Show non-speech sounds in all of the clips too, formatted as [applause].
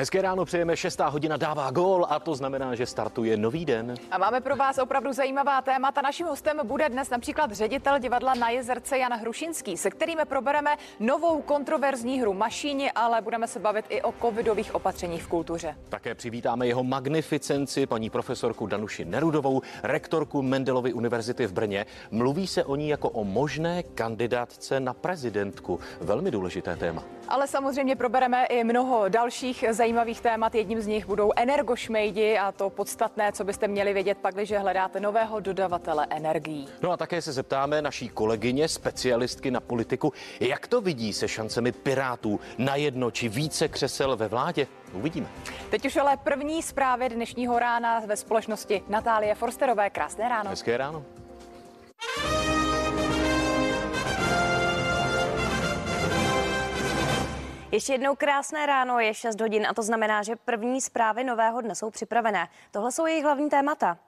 Hezké ráno přejeme, šestá hodina dává gól a to znamená, že startuje nový den. A máme pro vás opravdu zajímavá témata. Naším hostem bude dnes například ředitel divadla na Jezerce Jan Hrušinský, se kterým probereme novou kontroverzní hru Mašíni, ale budeme se bavit i o covidových opatřeních v kultuře. Také přivítáme jeho magnificenci, paní profesorku Danuši Nerudovou, rektorku Mendelovy univerzity v Brně. Mluví se o ní jako o možné kandidátce na prezidentku. Velmi důležité téma. Ale samozřejmě probereme i mnoho dalších zajímavých témat. Jedním z nich budou energošmejdi a to podstatné, co byste měli vědět pak, když hledáte nového dodavatele energií. No a také se zeptáme naší kolegyně, specialistky na politiku, jak to vidí se šancemi Pirátů na jedno či více křesel ve vládě. Uvidíme. Teď už ale první zprávy dnešního rána ve společnosti Natálie Forsterové. Krásné ráno. Hezké ráno. Ještě jednou krásné ráno, je 6 hodin a to znamená, že první zprávy nového dne jsou připravené. Tohle jsou jejich hlavní témata.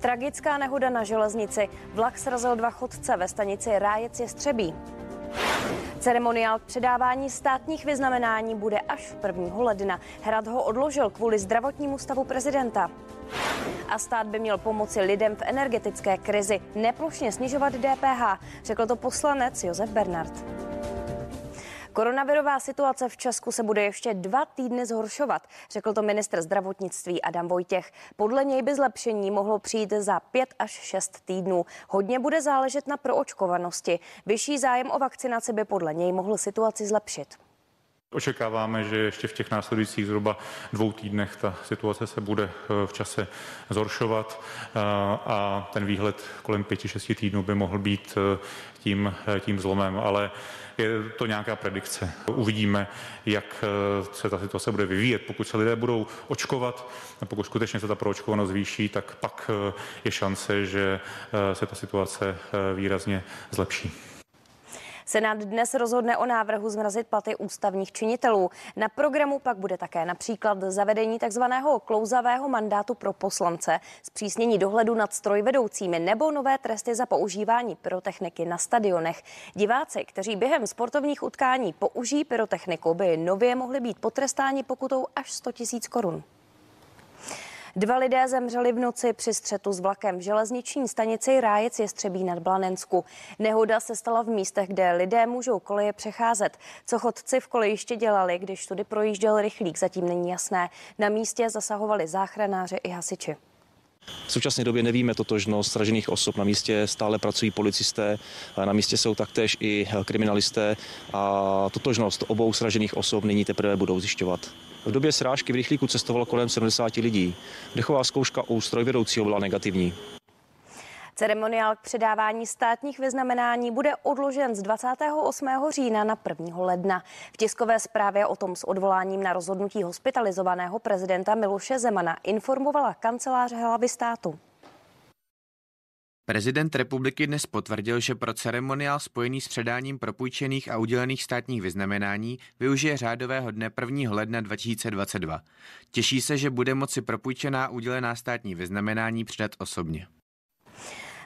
Tragická nehoda na železnici. Vlak srazil dva chodce ve stanici Rájec je Střebí. Ceremoniál k předávání státních vyznamenání bude až v 1. ledna. Hrad ho odložil kvůli zdravotnímu stavu prezidenta. A stát by měl pomoci lidem v energetické krizi, neplošně snižovat DPH, řekl to poslanec Josef Bernard. Koronavirová situace v Česku se bude ještě dva týdny zhoršovat, řekl to ministr zdravotnictví Adam Vojtěch. Podle něj by zlepšení mohlo přijít za pět až šest týdnů. Hodně bude záležet na proočkovanosti. Vyšší zájem o vakcinaci by podle něj mohl situaci zlepšit. Očekáváme, že ještě v těch následujících zhruba dvou týdnech ta situace se bude eh, v čase zhoršovat eh, a ten výhled kolem pěti, šesti týdnů by mohl být eh, tím, tím zlomem, ale je to nějaká predikce. Uvidíme, jak se ta situace bude vyvíjet. Pokud se lidé budou očkovat, pokud skutečně se ta proočkovanost zvýší, tak pak je šance, že se ta situace výrazně zlepší. Senát dnes rozhodne o návrhu zmrazit platy ústavních činitelů. Na programu pak bude také například zavedení takzvaného klouzavého mandátu pro poslance, zpřísnění dohledu nad strojvedoucími nebo nové tresty za používání pyrotechniky na stadionech. Diváci, kteří během sportovních utkání použijí pyrotechniku, by nově mohli být potrestáni pokutou až 100 000 korun. Dva lidé zemřeli v noci při střetu s vlakem v železniční stanici Rájec Jestřebí nad Blanensku. Nehoda se stala v místech, kde lidé můžou koleje přecházet. Co chodci v kolejiště dělali, když tudy projížděl rychlík, zatím není jasné. Na místě zasahovali záchranáři i hasiči. V současné době nevíme totožnost sražených osob. Na místě stále pracují policisté, na místě jsou taktéž i kriminalisté a totožnost obou sražených osob nyní teprve budou zjišťovat. V době srážky v rychlíku cestovalo kolem 70 lidí. Dechová zkouška u strojvedoucího byla negativní. Ceremoniál k předávání státních vyznamenání bude odložen z 28. října na 1. ledna. V tiskové zprávě o tom s odvoláním na rozhodnutí hospitalizovaného prezidenta Miloše Zemana informovala kancelář hlavy státu. Prezident republiky dnes potvrdil, že pro ceremoniál spojený s předáním propůjčených a udělených státních vyznamenání využije řádového dne 1. ledna 2022. Těší se, že bude moci propůjčená udělená státní vyznamenání předat osobně.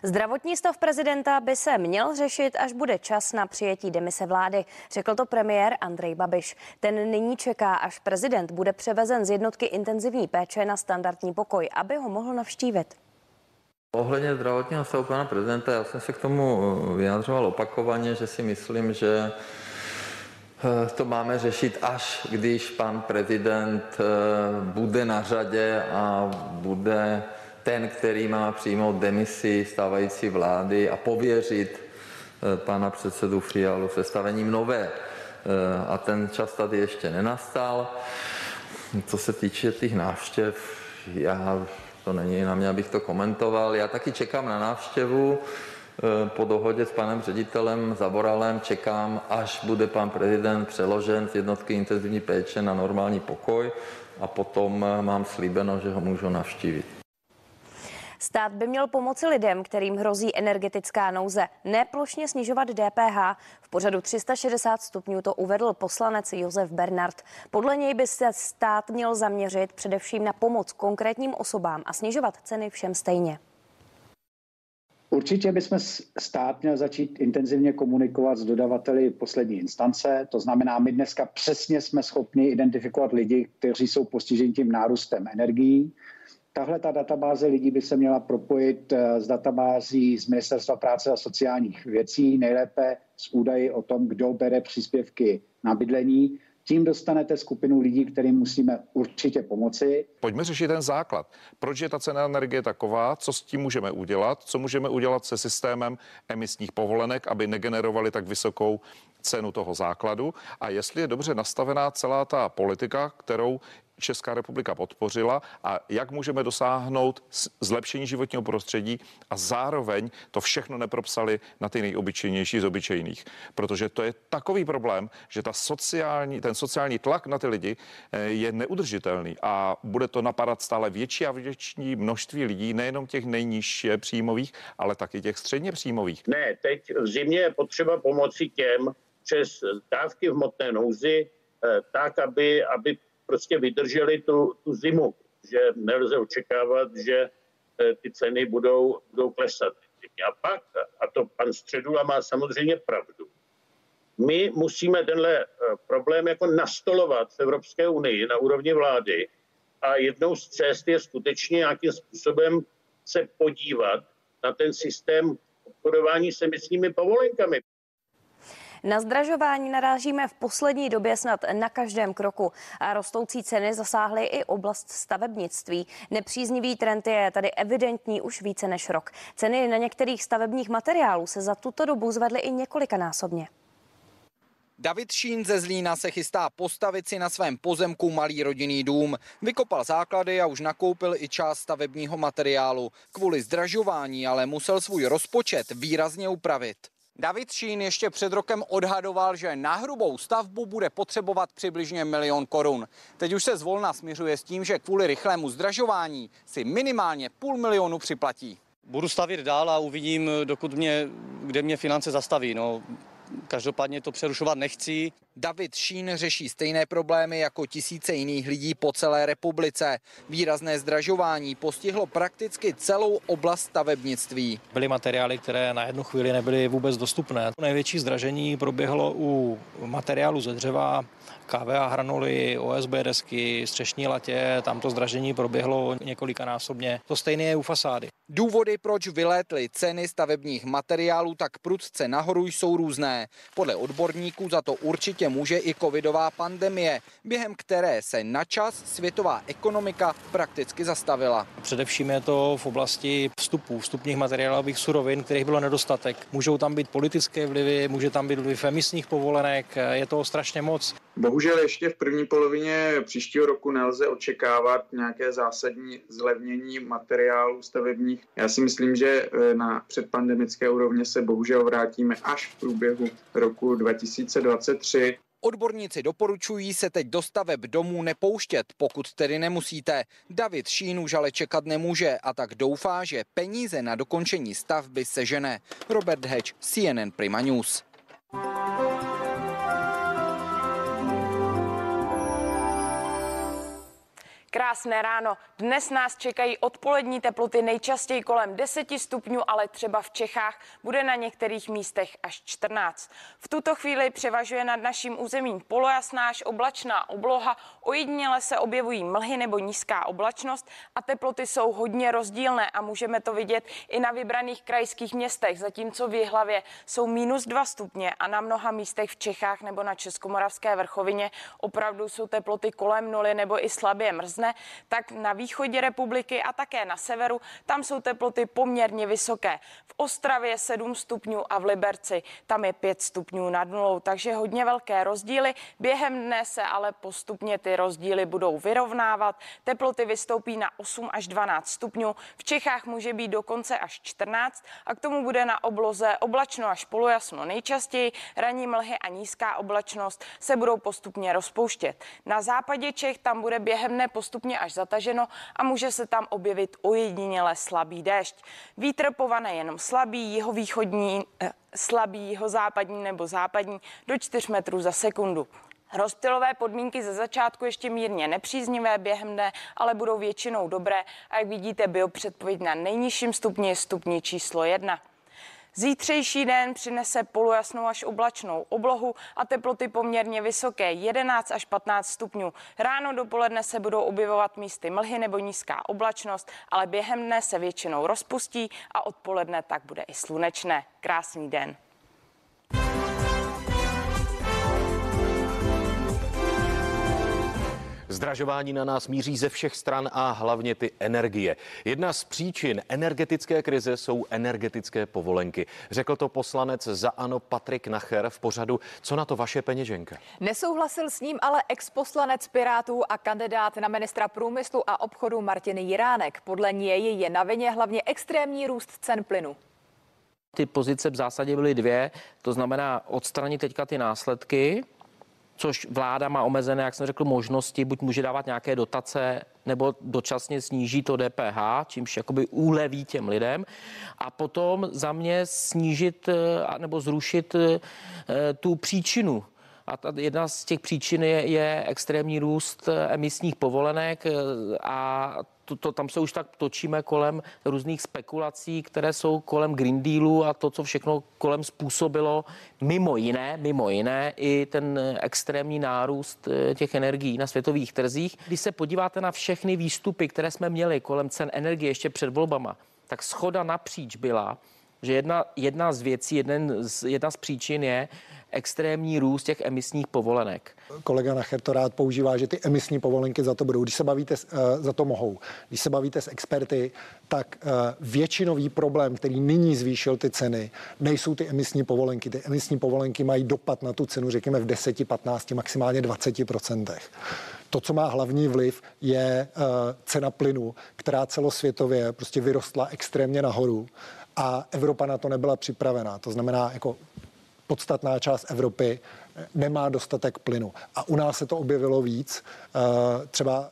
Zdravotní stav prezidenta by se měl řešit, až bude čas na přijetí demise vlády, řekl to premiér Andrej Babiš. Ten nyní čeká, až prezident bude převezen z jednotky intenzivní péče na standardní pokoj, aby ho mohl navštívit. Ohledně zdravotního stavu pana prezidenta, já jsem se k tomu eh, vyjádřoval opakovaně, že si myslím, že eh, to máme řešit až když pan prezident eh, bude na řadě a bude ten, který má přijmout demisi stávající vlády a pověřit pana předsedu Fialu sestavením nové. A ten čas tady ještě nenastal. Co se týče těch návštěv, já to není na mě, abych to komentoval. Já taky čekám na návštěvu eh, po dohodě s panem ředitelem Zaboralem čekám, až bude pan prezident přeložen z jednotky intenzivní péče na normální pokoj a potom eh, mám slíbeno, že ho můžu navštívit. Stát by měl pomoci lidem, kterým hrozí energetická nouze, neplošně snižovat DPH. V pořadu 360 stupňů to uvedl poslanec Josef Bernard. Podle něj by se stát měl zaměřit především na pomoc konkrétním osobám a snižovat ceny všem stejně. Určitě bychom stát měl začít intenzivně komunikovat s dodavateli poslední instance. To znamená, my dneska přesně jsme schopni identifikovat lidi, kteří jsou postiženi tím nárůstem energií. Tahle ta databáze lidí by se měla propojit eh, s databází z Ministerstva práce a sociálních věcí, nejlépe s údaji o tom, kdo bere příspěvky na bydlení tím dostanete skupinu lidí, kterým musíme určitě pomoci. Pojďme řešit ten základ. Proč je ta cena energie taková? Co s tím můžeme udělat? Co můžeme udělat se systémem emisních povolenek, aby negenerovali tak vysokou cenu toho základu? A jestli je dobře nastavená celá ta politika, kterou Česká republika podpořila a jak můžeme dosáhnout zlepšení životního prostředí a zároveň to všechno nepropsali na ty nejobyčejnější z obyčejných. Protože to je takový problém, že ta sociální, ten sociální tlak na ty lidi eh, je neudržitelný a bude to napadat stále větší a větší množství lidí, nejenom těch nejnižší příjmových, ale taky těch středně příjmových. Ne, teď v zimě je potřeba pomoci těm přes dávky v hmotné nouzi, eh, tak, aby, aby prostě vydrželi tu, tu zimu, že nelze očekávat, že eh, ty ceny budou, budou klesat. A pak, a to pan Středula má samozřejmě pravdu, my musíme tenhle eh, problém jako nastolovat v Evropské unii na úrovni vlády a jednou z cest je skutečně nějakým způsobem se podívat na ten systém obchodování s emisními povolenkami. Na zdražování narážíme v poslední době snad na každém kroku a rostoucí ceny zasáhly i oblast stavebnictví. Nepříznivý trend je tady evidentní už více než rok. Ceny na některých stavebních materiálů se za tuto dobu zvedly i několikanásobně. David Šín ze Zlína se chystá postavit si na svém pozemku malý rodinný dům. Vykopal základy a už nakoupil i část stavebního materiálu. Kvůli zdražování ale musel svůj rozpočet výrazně upravit. David Šín ještě před rokem odhadoval, že na hrubou stavbu bude potřebovat přibližně milion korun. Teď už se zvolna směřuje s tím, že kvůli rychlému zdražování si minimálně půl milionu připlatí. Budu stavit dál a uvidím, dokud mě, kde mě finance zastaví. No, každopádně to přerušovat nechci. David Šín řeší stejné problémy jako tisíce jiných lidí po celé republice. Výrazné zdražování postihlo prakticky celou oblast stavebnictví. Byly materiály, které na jednu chvíli nebyly vůbec dostupné. Největší zdražení proběhlo u materiálu ze dřeva, KVA hranuly, OSB desky, střešní latě, tam to zdražení proběhlo několikanásobně. To stejné je u fasády. Důvody, proč vylétly ceny stavebních materiálů tak prudce nahoru, jsou různé. Podle odborníků za to určitě může i covidová pandemie, během které se na čas světová ekonomika prakticky zastavila. Především je to v oblasti vstupů, vstupních materiálových surovin, kterých bylo nedostatek. Můžou tam být politické vlivy, může tam být vliv emisních povolenek, je toho strašně moc. Bohužel ještě v první polovině příštího roku nelze očekávat nějaké zásadní zlevnění materiálů stavebních. Já si myslím, že e, na předpandemické úrovně se bohužel vrátíme až v průběhu roku 2023. Odborníci doporučují se teď do staveb domů nepouštět, pokud tedy nemusíte. David Šín už ale čekat nemůže a tak doufá, že peníze na dokončení stavby sežene. Robert Hedge, CNN Prima News. Krásné ráno. Dnes nás čekají odpolední teploty nejčastěji kolem 10 stupňů, ale třeba v Čechách bude na některých místech až 14. V tuto chvíli převažuje nad naším územím polojasná až oblačná obloha. Ojediněle se objevují mlhy nebo nízká oblačnost a teploty jsou hodně rozdílné a můžeme to vidět i na vybraných krajských městech, zatímco v Jihlavě jsou minus 2 stupně a na mnoha místech v Čechách nebo na Českomoravské vrchovině opravdu jsou teploty kolem nuly nebo i slabě mrzne mrzne, tak na východě republiky a také na severu tam jsou teploty poměrně vysoké. V Ostravě 7 stupňů a v Liberci tam je 5 stupňů nad nulou, takže hodně velké rozdíly. Během dne se ale postupně ty rozdíly budou vyrovnávat. Teploty vystoupí na 8 až 12 stupňů. V Čechách může být dokonce až 14 a k tomu bude na obloze oblačno až polojasno nejčastěji. Ranní mlhy a nízká oblačnost se budou postupně rozpouštět. Na západě Čech tam bude během dne postupně postupně až zataženo a může se tam objevit ojediněle slabý déšť. Vítr povane jenom slabý, jeho východní, eh, slabý, jeho západní nebo západní do 4 metrů za sekundu. Rozptylové podmínky ze začátku ještě mírně nepříznivé během dne, ale budou většinou dobré a jak vidíte, biopředpověď na nejnižším stupni stupni číslo jedna. Zítřejší den přinese polujasnou až oblačnou oblohu a teploty poměrně vysoké 11 až 15 stupňů. Ráno dopoledne se budou objevovat místy mlhy nebo nízká oblačnost, ale během dne se většinou rozpustí a odpoledne tak bude i slunečné. Krásný den. Zdražování na nás míří ze všech stran a hlavně ty energie. Jedna z příčin energetické krize jsou energetické povolenky. Řekl to poslanec za ANO Patrik Nacher v pořadu Co na to vaše peněženka? Nesouhlasil s ním ale exposlanec Pirátů a kandidát na ministra průmyslu a obchodu Martin Jiránek. Podle něj je na vině hlavně extrémní růst cen plynu. Ty pozice v zásadě byly dvě, to znamená odstranit teďka ty následky, což vláda má omezené, jak jsem řekl, možnosti, buď může dávat nějaké dotace, nebo dočasně sníží to DPH, čímž jakoby úleví těm lidem. A potom za mě snížit eh, nebo zrušit eh, tu příčinu a ta jedna z těch příčin je, je extrémní růst eh, emisních povolenek a to, to, tam se už tak točíme kolem různých spekulací, které jsou kolem Green Dealu a to, co všechno kolem způsobilo mimo jiné, mimo jiné i ten extrémní nárůst eh, těch energií na světových trzích. Když se podíváte na všechny výstupy, které jsme měli kolem cen energie ještě před volbama, tak schoda napříč byla, že jedna, jedna z věcí, jeden z, jedna z příčin je extrémní růst těch emisních povolenek. Kolega Nacher to rád používá, že ty emisní povolenky za to budou. Když se bavíte, uh, za to mohou. Když se bavíte s experty, tak uh, většinový problém, který nyní zvýšil ty ceny, nejsou ty emisní povolenky. Ty emisní povolenky mají dopad na tu cenu, řekněme v 10, 15, maximálně 20 procentech. To, co má hlavní vliv, je uh, cena plynu, která celosvětově prostě vyrostla extrémně nahoru a Evropa na to nebyla připravená. To znamená, jako podstatná část Evropy nemá dostatek plynu. A u nás se to objevilo víc. Eh, třeba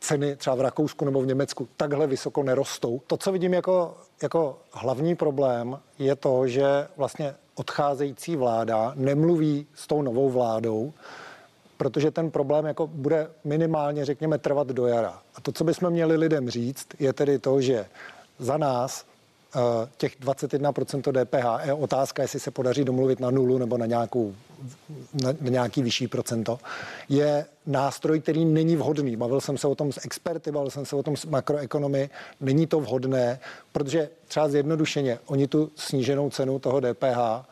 ceny třeba v Rakousku nebo v Německu takhle vysoko nerostou. To, co vidím jako, jako hlavní problém, je to, že vlastně odcházející vláda nemluví s tou novou vládou, protože ten problém jako bude minimálně, řekněme, trvat do jara. A to, co bychom měli lidem říct, je tedy to, že za nás Eh, těch 21% DPH je otázka, jestli se podaří domluvit na nulu nebo na, nějakou, na, na nějaký vyšší procento, je nástroj, který není vhodný. Bavil jsem se o tom s experty, bavil jsem se o tom s makroekonomy. Není to vhodné, protože třeba zjednodušeně, oni tu sníženou cenu toho DPH eh,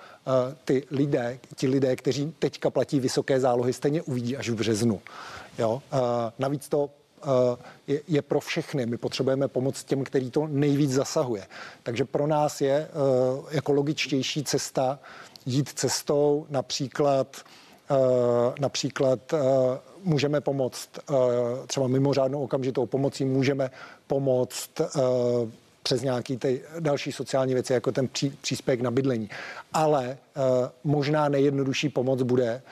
ty lidé, ti lidé, kteří teďka platí vysoké zálohy, stejně uvidí až v březnu. Jo? Eh, navíc to Eh, je, je pro všechny. My potřebujeme pomoc těm, který to nejvíc zasahuje. Takže pro nás je eh, jako logičtější cesta jít cestou například eh, například můžeme pomoct třeba mimořádnou okamžitou pomocí, můžeme pomoct přes nějaký ty další sociální věci, jako ten pří, příspěvek na bydlení. Ale možná nejjednodušší pomoc bude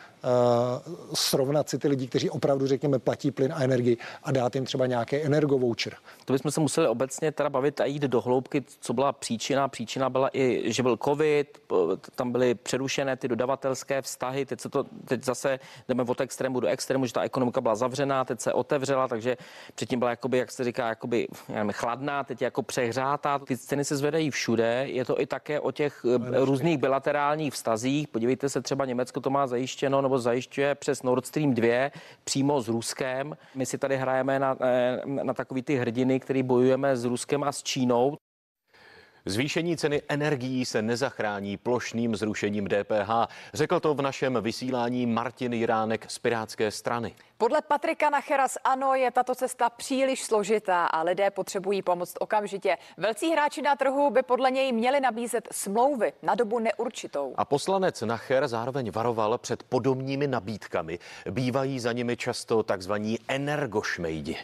srovnat si ty lidi, kteří opravdu, řekněme, platí plyn a energii a dát jim třeba nějaký energovoucher. To bychom se museli obecně teda bavit a jít do hloubky, co byla příčina. Příčina byla i, že byl covid, tam byly přerušené ty dodavatelské vztahy, teď, se to, teď zase jdeme od extrému do extrému, že ta ekonomika byla zavřená, teď se otevřela, takže předtím byla, jakoby, jak se říká, jakoby, nevím, chladná, teď jako přehřátá. Ty ceny se zvedají všude, je to i také o těch eh, různých bilaterálních vztazích. Podívejte se, třeba Německo to má zajištěno, nebo zajišťuje přes Nord Stream 2 přímo s Ruskem. My si tady hrajeme na, eh, na takový ty hrdiny, který bojujeme s Ruskem a s Čínou. Zvýšení ceny energií se nezachrání plošným zrušením DPH. Řekl to v našem vysílání Martin Jiránek z Pirátské strany. Podle Patrika Nachera z ANO je tato cesta příliš složitá a lidé potřebují pomoc okamžitě. Velcí hráči na trhu by podle něj měli nabízet smlouvy na dobu neurčitou. A poslanec Nacher zároveň varoval před podobnými nabídkami. Bývají za nimi často takzvaní energošmejdi.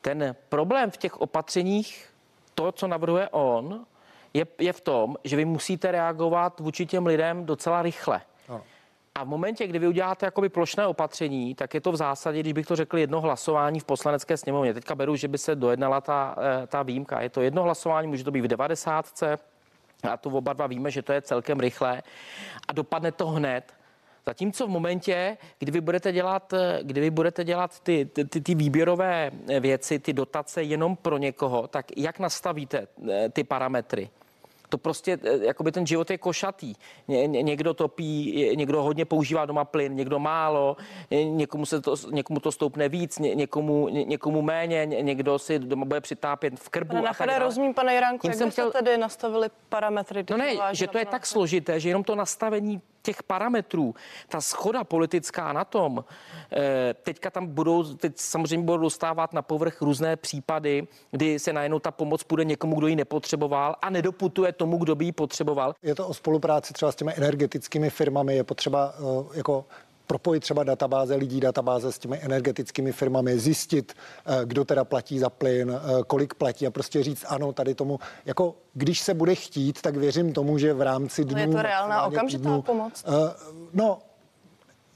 Ten problém v těch opatřeních to, co navrhuje on, je, je v tom, že vy musíte reagovat vůči těm lidem docela rychle. A v momentě, kdy vy uděláte jakoby plošné opatření, tak je to v zásadě, když bych to řekl, jedno hlasování v poslanecké sněmovně. Teďka beru, že by se dojednala ta, eh, ta výjimka. Je to jedno hlasování, může to být v 90. A to oba dva víme, že to je celkem rychlé. A dopadne to hned. Zatímco v momentě, kdy vy budete dělat, kdy vy budete dělat ty, ty, ty výběrové věci, ty dotace jenom pro někoho, tak jak nastavíte eh, ty parametry? to prostě, eh, jakoby ten život je košatý. Ně, ně, někdo topí, někdo hodně používá doma plyn, někdo málo, někomu, se to, někomu to stoupne víc, ně, někomu, ně, někomu méně, ně, někdo si doma bude přitápět v krbu. Pane Nachade, rozumím, pane Jiránku, jak jsem chtěl... tedy nastavili parametry? No ne, že to je tak složité, že jenom to nastavení těch parametrů, ta schoda politická na tom, eh, teďka tam budou, teď samozřejmě budou dostávat na povrch různé případy, kdy se najednou ta pomoc půjde někomu, kdo ji nepotřeboval a nedoputuje tomu, kdo by ji potřeboval. Je to o spolupráci třeba s těmi energetickými firmami, je potřeba eh, jako propojit třeba databáze lidí, databáze s těmi energetickými firmami, zjistit, eh, kdo teda platí za plyn, eh, kolik platí a prostě říct ano, tady tomu, jako když se bude chtít, tak věřím tomu, že v rámci dnů... No je to reálná okamžitá týdnu, pomoc? No,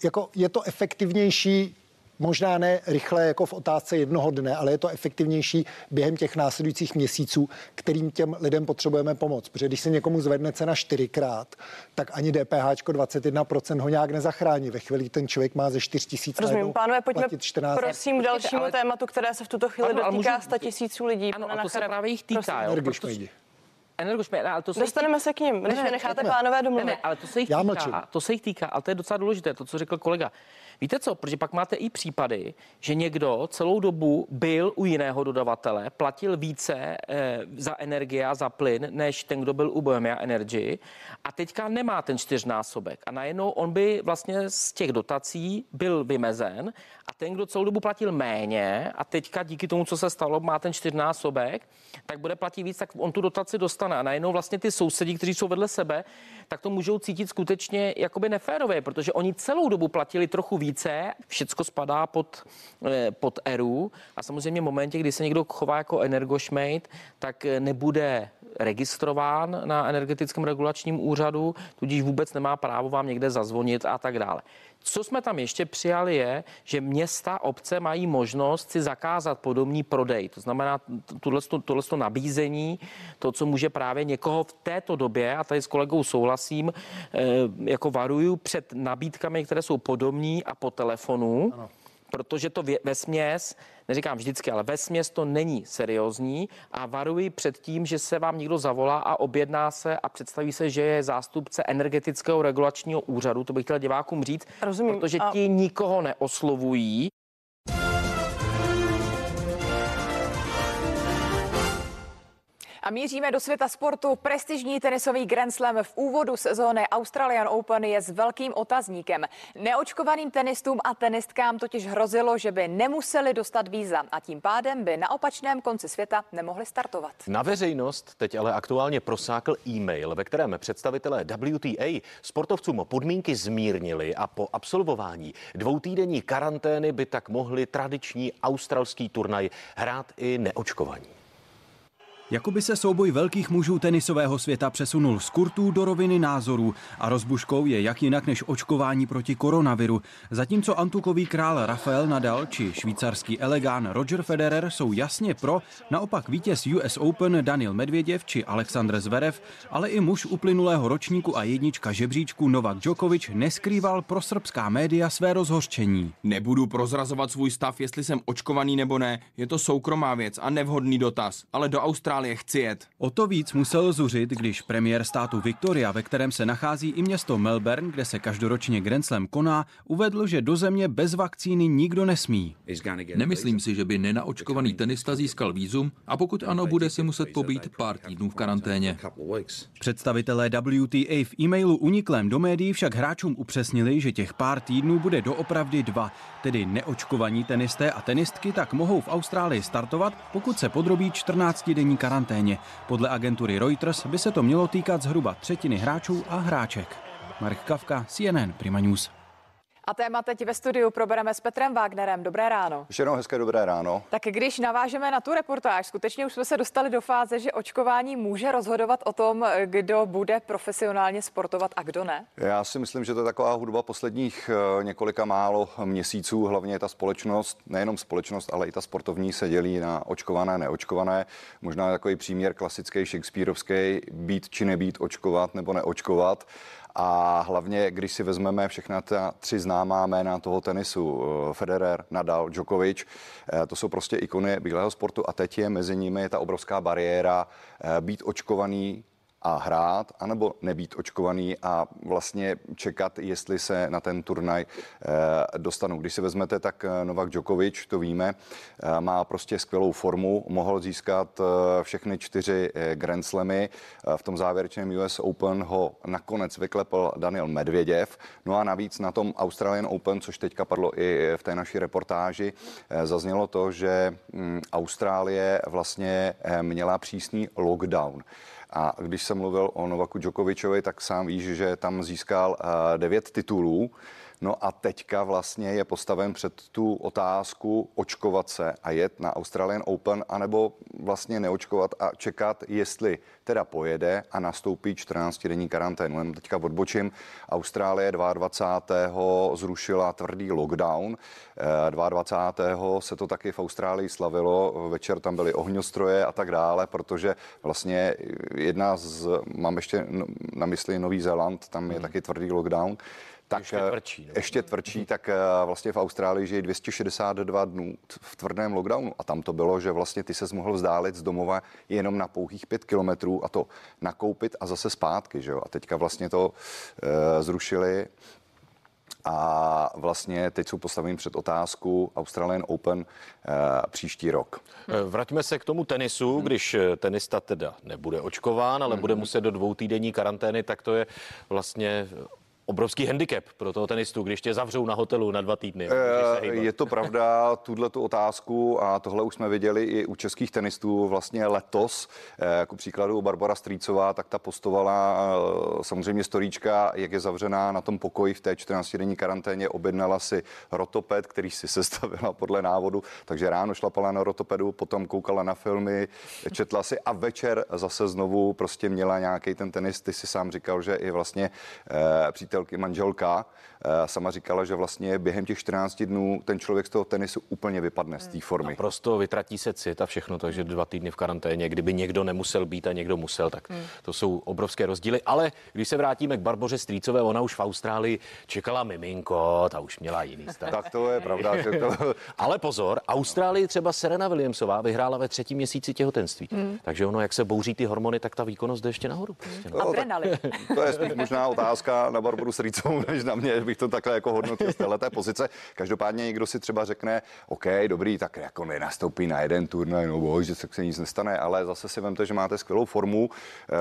jako je to efektivnější možná ne rychle jako v otázce jednoho dne, ale je to efektivnější během těch následujících měsíců, kterým těm lidem potřebujeme pomoct. Protože když se někomu zvedne cena čtyřikrát, tak ani DPH 21% ho nějak nezachrání. Ve chvíli ten člověk má ze 4 tisíc Rozumím, pánové, pojďme 14 prosím k dalšímu ale... tématu, které se v tuto chvíli ano, dotýká můžu... 100 tisíců lidí. Ano, a to se právě jich týká. Jo, Energošmejdi. ale to se Dostaneme týká... se k ním, než ne, necháte ne, pánové domluvit. Ne, ne, ale to se jich týká, to se jich týká, ale to je docela důležité, to, co řekl kolega. Víte co, protože pak máte i případy, že někdo celou dobu byl u jiného dodavatele, platil více e, za energie a za plyn, než ten, kdo byl u Bohemia Energy a teďka nemá ten čtyřnásobek. A najednou on by vlastně z těch dotací byl vymezen a ten, kdo celou dobu platil méně a teďka díky tomu, co se stalo, má ten čtyřnásobek, tak bude platit víc, tak on tu dotaci dostane. A najednou vlastně ty sousedí, kteří jsou vedle sebe, tak to můžou cítit skutečně jakoby neférové, protože oni celou dobu platili trochu více, všecko spadá pod, eh, pod ERU a samozřejmě v momentě, kdy se někdo chová jako energošmejt, tak nebude registrován na energetickém regulačním úřadu, tudíž vůbec nemá právo vám někde zazvonit a tak dále. Co jsme tam ještě přijali je, že města, obce mají možnost si zakázat podobný prodej. To znamená tohle, nabízení, to, co může právě někoho v této době, a tady s kolegou souhlasím, eh, jako varuju před nabídkami, které jsou podobné a po telefonu. Ano protože to ve směs, neříkám vždycky, ale ve směs to není seriózní a varuji před tím, že se vám někdo zavolá a objedná se a představí se, že je zástupce energetického regulačního úřadu, to bych chtěl divákům říct, Rozumím. protože ti a... nikoho neoslovují, A míříme do světa sportu. Prestižní tenisový Grand Slam v úvodu sezóny Australian Open je s velkým otazníkem. Neočkovaným tenistům a tenistkám totiž hrozilo, že by nemuseli dostat víza a tím pádem by na opačném konci světa nemohli startovat. Na veřejnost teď ale aktuálně prosákl e-mail, ve kterém představitelé WTA sportovcům podmínky zmírnili a po absolvování dvoutýdenní karantény by tak mohli tradiční australský turnaj hrát i neočkovaní. Jakoby se souboj velkých mužů tenisového světa přesunul z kurtů do roviny názorů a rozbuškou je jak jinak než očkování proti koronaviru. Zatímco antukový král Rafael Nadal či švýcarský elegán Roger Federer jsou jasně pro, naopak vítěz US Open Daniel Medvěděv či Aleksandr Zverev, ale i muž uplynulého ročníku a jednička žebříčku Novak Djokovic neskrýval pro srbská média své rozhořčení. Nebudu prozrazovat svůj stav, jestli jsem očkovaný nebo ne. Je to soukromá věc a nevhodný dotaz, ale do Austrálie Austrálie chci jet. O to víc musel zuřit, když premiér státu Victoria, ve kterém se nachází i město Melbourne, kde se každoročně Grand Slam koná, uvedl, že do země bez vakcíny nikdo nesmí. Nemyslím si, že by nenaočkovaný tenista získal výzum a pokud ano, bude si muset pobít pár týdnů v karanténě. Představitelé WTA v e-mailu uniklém do médií však hráčům upřesnili, že těch pár týdnů bude doopravdy dva, tedy neočkovaní tenisté a tenistky tak mohou v Austrálii startovat, pokud se podrobí 14 denní karanténě. Podle agentury Reuters by se to mělo týkat zhruba třetiny hráčů a hráček. Mark Kavka, CNN Prima News. A téma teď ve studiu probereme s Petrem Wagnerem. Dobré ráno. Ještě jednou hezké dobré ráno. Tak když navážeme na tu reportáž, skutečně už jsme se dostali do fáze, že očkování může rozhodovat o tom, kdo bude profesionálně sportovat a kdo ne? Já si myslím, že to je taková hudba posledních eh, několika málo měsíců. Hlavně ta společnost, nejenom společnost, ale i ta sportovní se dělí na očkované, neočkované. Možná takový příměr klasický Shakespeareovský, být či nebýt, očkovat nebo neočkovat. A hlavně, když si vezmeme všechna ta tři známá jména toho tenisu, eh, Federer, Nadal, Djokovic, eh, to jsou prostě ikony bílého sportu a teď je mezi nimi ta obrovská bariéra být očkovaný a hrát, anebo nebýt očkovaný a vlastně čekat, jestli se na ten turnaj eh, dostanou. Když si vezmete, tak eh, Novak Djokovic, to víme, eh, má prostě skvělou formu, mohl získat všechny čtyři Grand Slamy. V tom závěrečném US Open ho nakonec vyklepl Daniel Medvěděv. No a navíc na tom Australian Open, což teďka padlo i v té naší reportáži, zaznělo to, že mm, Austrálie vlastně měla přísný lockdown. A když jsem mluvil o Novaku Djokovičovi, tak sám víš, že tam získal eh, devět titulů. No a teďka vlastně je postaven před tu otázku očkovat se a jet na Australian Open, anebo vlastně neočkovat a čekat, jestli teda pojede a nastoupí 14-denní karanténu. Jen teďka odbočím. Austrálie 22. zrušila tvrdý lockdown. 22. Eh, se to taky v Austrálii slavilo. Večer tam byly ohňostroje a tak dále, protože vlastně jedna z, mám ještě na mysli Nový Zéland, tam je hmm. taky tvrdý lockdown tak ještě eh, tvrdší, no. ještě tvrdší, tak eh, vlastně v Austrálii žije 262 dnů v tvrdém lockdownu a tam to bylo, že vlastně ty se mohl vzdálit z domova jenom na pouhých pět kilometrů a to nakoupit a zase zpátky, že jo? A teďka vlastně to e, zrušili a vlastně teď jsou postaveni před otázku Australian Open e, příští rok. Vraťme se k tomu tenisu, hmm. když tenista teda nebude očkován, ale hmm. bude muset do dvou týdenní karantény, tak to je vlastně obrovský handicap pro toho tenistu, když tě zavřou na hotelu na dva týdny. E, je to pravda, [laughs] tuhle tu otázku a tohle už jsme viděli i u českých tenistů vlastně letos, jako příkladu Barbara Strýcová, tak ta postovala e, samozřejmě storíčka, jak je zavřená na tom pokoji v té 14-denní karanténě, objednala si rotoped, který si [laughs] sestavila podle návodu, takže ráno šlapala na rotopedu, potom koukala na filmy, četla si a večer zase znovu prostě měla nějaký ten tenis, ty si sám říkal, že i vlastně přítel přítelky, manželka, eh, sama říkala, že vlastně během těch 14 dnů ten člověk z toho tenisu úplně vypadne z té formy. Prostě vytratí se cit a všechno, takže dva týdny v karanténě, kdyby někdo nemusel být a někdo musel, tak hmm. to jsou obrovské rozdíly. Ale když se vrátíme k Barboře Strýcové, ona už v Austrálii čekala miminko, ta už měla jiný stav. tak to je pravda. Že to... [laughs] Ale pozor, Austrálii třeba Serena Williamsová vyhrála ve třetím měsíci těhotenství. Hmm. Takže ono, jak se bouří ty hormony, tak ta výkonnost jde ještě nahoru. Prostě, no. Adrenalin. To je spíš možná otázka na Barboru Strýcovou, [laughs] než na mě, bych to takhle jako hodnotil z této pozice. Každopádně někdo si třeba řekne, OK, dobrý, tak jako nenastoupí na jeden turnaj, no bož, že se nic nestane, ale zase si vemte, že máte skvělou formu, e,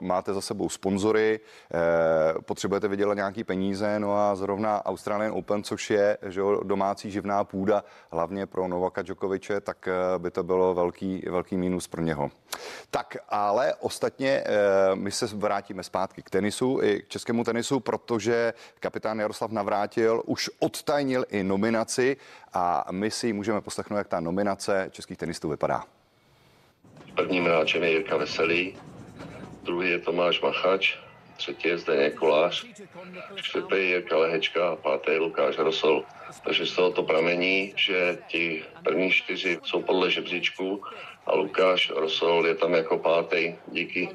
máte za sebou sponzory, e, potřebujete vydělat nějaký peníze, no a zrovna Australian Open, což je že domácí živná půda, hlavně pro Novaka Djokoviče, tak eh, by to bylo velký, velký mínus pro něho. Tak, ale ostatně my se vrátíme zpátky k tenisu, i k českému tenisu, protože kapitán Jaroslav Navrátil už odtajnil i nominaci a my si můžeme poslechnout, jak ta nominace českých tenistů vypadá. Prvním hráčem je Jirka Veselý, druhý je Tomáš Machač, třetí je Zdeněk Kolář, čtvrtý je Jirka Lehečka a pátý je Lukáš Rosol. Takže z toho to pramení, že ti první čtyři jsou podle žebříčku a Lukáš Rosol je tam jako pátý díky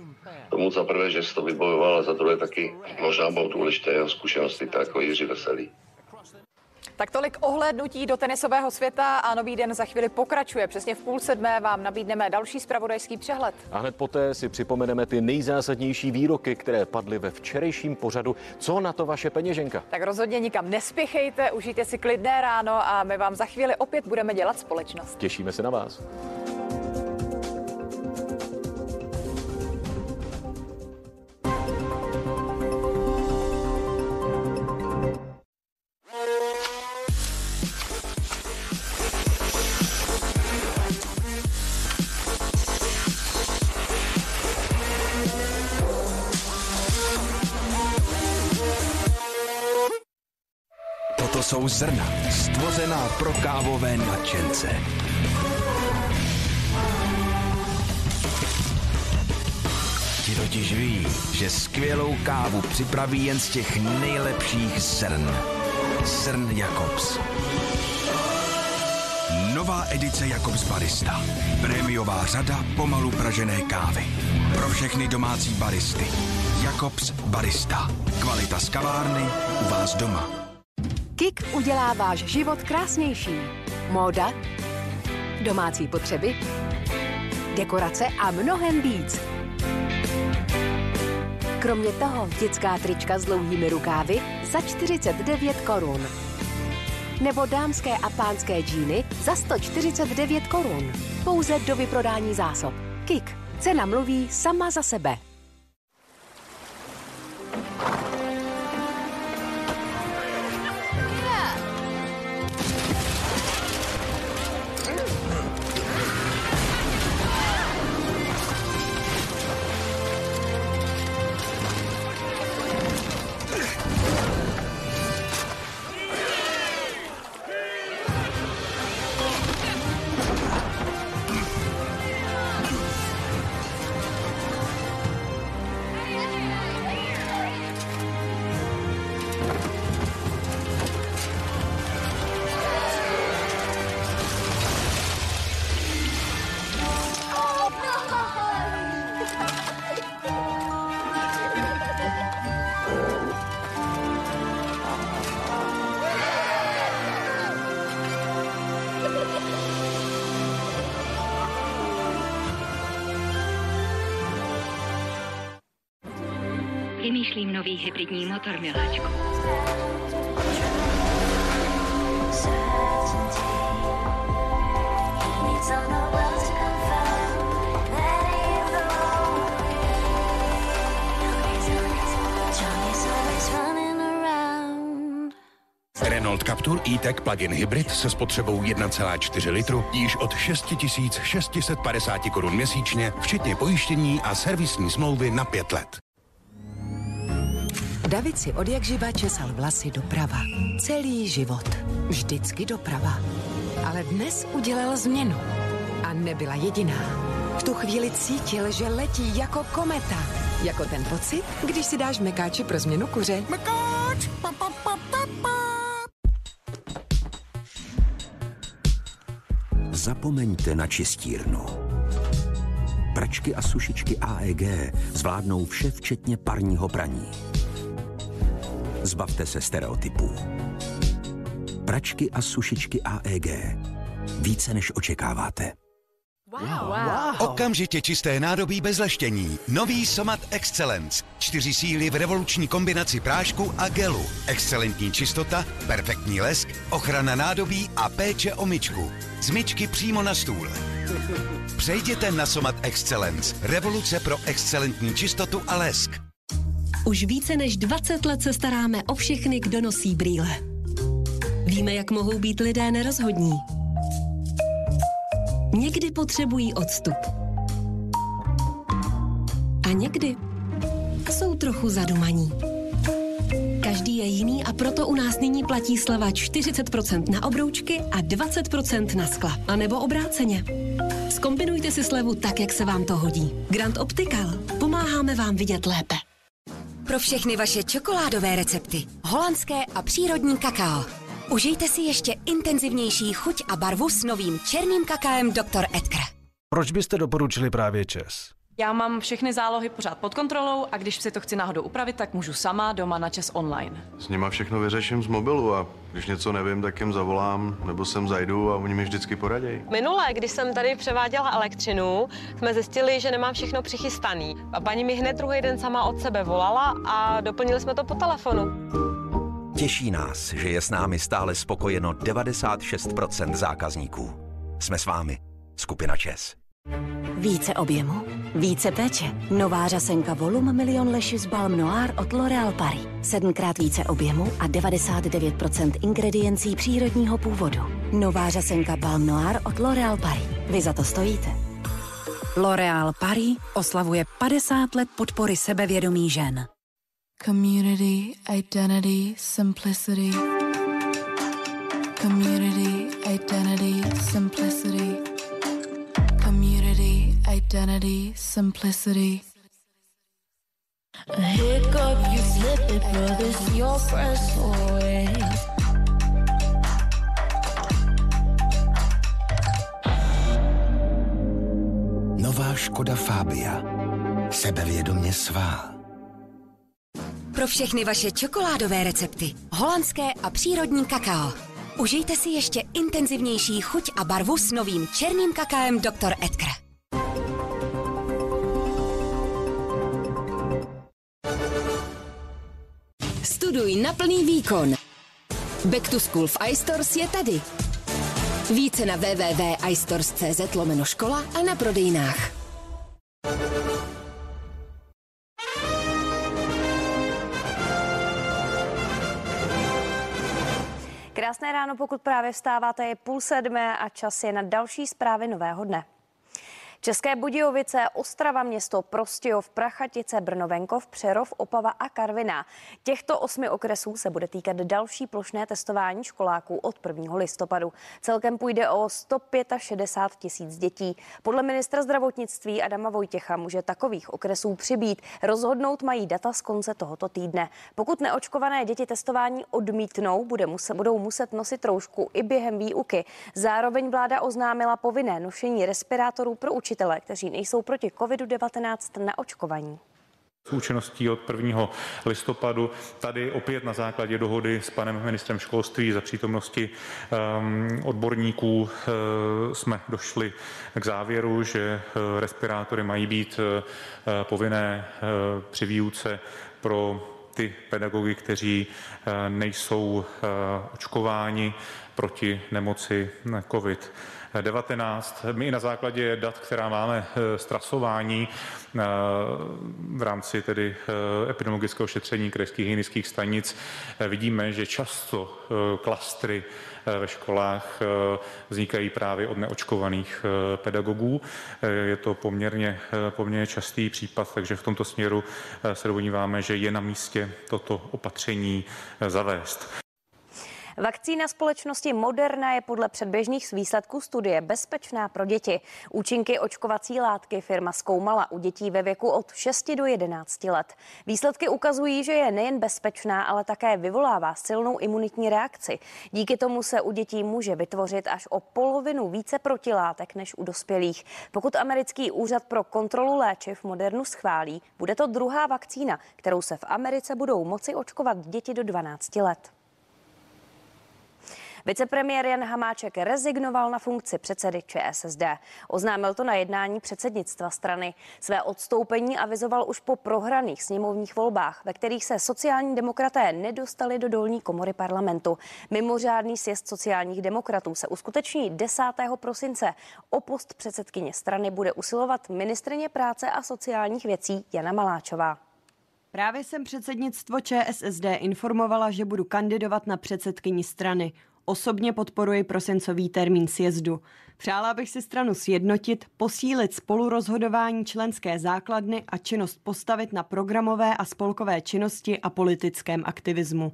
tomu za prvé, že jsi to vybojoval a za druhé taky možná budou důležité jeho zkušenosti, tak jako Jiří Veselý. Tak tolik ohlédnutí do tenisového světa a nový den za chvíli pokračuje. Přesně v půl sedmé vám nabídneme další spravodajský přehled. A hned poté si připomeneme ty nejzásadnější výroky, které padly ve včerejším pořadu. Co na to vaše peněženka? Tak rozhodně nikam nespěchejte, užijte si klidné ráno a my vám za chvíli opět budeme dělat společnost. Těšíme se na vás. Zrna, stvořená pro kávové nadšence. Ti totiž ví, že skvělou kávu připraví jen z těch nejlepších zrn. Zrn Jakobs. Nová edice Jakobs Barista. Prémiová řada pomalu pražené kávy. Pro všechny domácí baristy Jakobs Barista. Kvalita z kavárny u vás doma. KIK udělá váš život krásnější. Móda, domácí potřeby, dekorace a mnohem víc. Kromě toho dětská trička s dlouhými rukávy za 49 korun. Nebo dámské a pánské džíny za 149 korun. Pouze do vyprodání zásob. KIK. Cena mluví sama za sebe. Vymýšlím nový hybridní motor, miláčku. Renault Captur e-Tech plug-in hybrid se spotřebou 1,4 litru již od 6650 korun měsíčně, včetně pojištění a servisní smlouvy na 5 let. David si od jak živa česal vlasy doprava. Celý život. Vždycky doprava. Ale dnes udělal změnu. A nebyla jediná. V tu chvíli cítil, že letí jako kometa. Jako ten pocit, když si dáš mekáči pro změnu kuře. Mekáč! Pa, pa, pa, pa, pa. Zapomeňte na čistírnu. Pračky a sušičky AEG zvládnou vše, včetně parního praní. Zbavte se stereotypů. Pračky a sušičky AEG. Více než očekáváte. Wow. wow. Okamžitě čisté nádobí bez leštění. Nový Somat Excellence. Čtyři síly v revoluční kombinaci prášku a gelu. Excelentní čistota, perfektní lesk, ochrana nádobí a péče o myčku. Z myčky přímo na stůl. Přejděte na Somat Excellence. Revoluce pro excelentní čistotu a lesk. Už více než 20 let se staráme o všechny, kdo nosí brýle. Víme, jak mohou být lidé nerozhodní. Někdy potřebují odstup. A někdy jsou trochu zadumaní. Každý je jiný a proto u nás nyní platí sleva 40% na obroučky a 20% na skla. A nebo obráceně. Skombinujte si slevu tak, jak se vám to hodí. Grand Optical. Pomáháme vám vidět lépe. Pro všechny vaše čokoládové recepty. Holandské a přírodní kakao. Užijte si ještě intenzivnější chuť a barvu s novým černým kakaem Dr. Edgar. Proč byste doporučili právě ČES? Já mám všechny zálohy pořád pod kontrolou a když si to chci náhodou upravit, tak můžu sama doma na čas online. S nima všechno vyřeším z mobilu a když něco nevím, tak jim zavolám nebo sem zajdu a oni mi vždycky poradějí. Minule, když jsem tady převáděla elektřinu, jsme zjistili, že nemám všechno přichystaný. A paní mi hned druhý den sama od sebe volala a doplnili jsme to po telefonu. Těší nás, že je s námi stále spokojeno 96% zákazníků. Jsme s vámi. Skupina ČES. Více objemu, více péče. Nová řasenka Volum Milion Lashes Balm Noir od L'Oréal Paris. Sedmkrát více objemu a 99% ingrediencí přírodního původu. Nová řasenka Balm Noir od L'Oréal Paris. Vy za to stojíte. L'Oréal Paris oslavuje 50 let podpory sebevědomí žen. Community, identity, simplicity. Community, identity, simplicity. Identity, simplicity. A hiccup, you slip it, brothers, your breath away. Nová Škoda Fabia. Sebevědomě svá. Pro všechny vaše čokoládové recepty. Holandské a přírodní kakao. Užijte si ještě intenzivnější chuť a barvu s novým černým kakaem Dr. Edgar. Studuj na plný výkon. Back to School v iStores je tady. Více na www.istores.cz lomeno škola a na prodejnách. Krásné ráno, pokud právě vstáváte, je půl sedmé a čas je na další zprávy nového dne. České Budějovice, Ostrava město, Prostějov, Prachatice, Brnovenkov, Přerov, Opava a Karviná. Těchto osmi okresů se bude týkat další plošné testování školáků od 1. listopadu. Celkem půjde o 165 tisíc dětí. Podle ministra zdravotnictví Adama Vojtěcha může takových okresů přibít. Rozhodnout mají data z konce tohoto týdne. Pokud neočkované děti testování odmítnou, bude muset, budou muset nosit roušku i během výuky. Zároveň vláda oznámila povinné nošení respirátorů pro učitele učitele, kteří nejsou proti COVID-19 naočkovaní s účinností od 1. listopadu. Tady opět na základě dohody s panem ministrem školství za přítomnosti um, odborníků uh, jsme došli k závěru, že uh, respirátory mají být uh, povinné uh, při výuce pro ty pedagogy, kteří nejsou očkováni proti nemoci COVID. 19. My na základě dat, která máme eh, z trasování eh, v rámci tedy eh, epidemiologického šetření krajských hygienických stanic vidíme, že často klastry ve školách vznikají právě od neočkovaných pedagogů. Je to poměrně, poměrně častý případ, takže v tomto směru se domníváme, že je na místě toto opatření zavést. Vakcína společnosti Moderna je podle předběžných výsledků studie bezpečná pro děti. Účinky očkovací látky firma zkoumala u dětí ve věku od 6 do 11 let. Výsledky ukazují, že je nejen bezpečná, ale také vyvolává silnou imunitní reakci. Díky tomu se u dětí může vytvořit až o polovinu více protilátek než u dospělých. Pokud americký úřad pro kontrolu léčiv Modernu schválí, bude to druhá vakcína, kterou se v Americe budou moci očkovat děti do 12 let. Vicepremiér Jan Hamáček rezignoval na funkci předsedy ČSSD. Oznámil to na jednání předsednictva strany. Své odstoupení avizoval už po prohraných sněmovních volbách, ve kterých se sociální demokraté nedostali do dolní komory parlamentu. Mimořádný sjezd sociálních demokratů se uskuteční 10. prosince. O post předsedkyně strany bude usilovat ministrině práce a sociálních věcí Jana Maláčová. Právě jsem předsednictvo ČSSD informovala, že budu kandidovat na předsedkyni strany. Osobně podporuji prosincový termín sjezdu. Přála bych si stranu sjednotit, posílit spolurozhodování členské základny a činnost postavit na programové a spolkové činnosti a politickém aktivismu.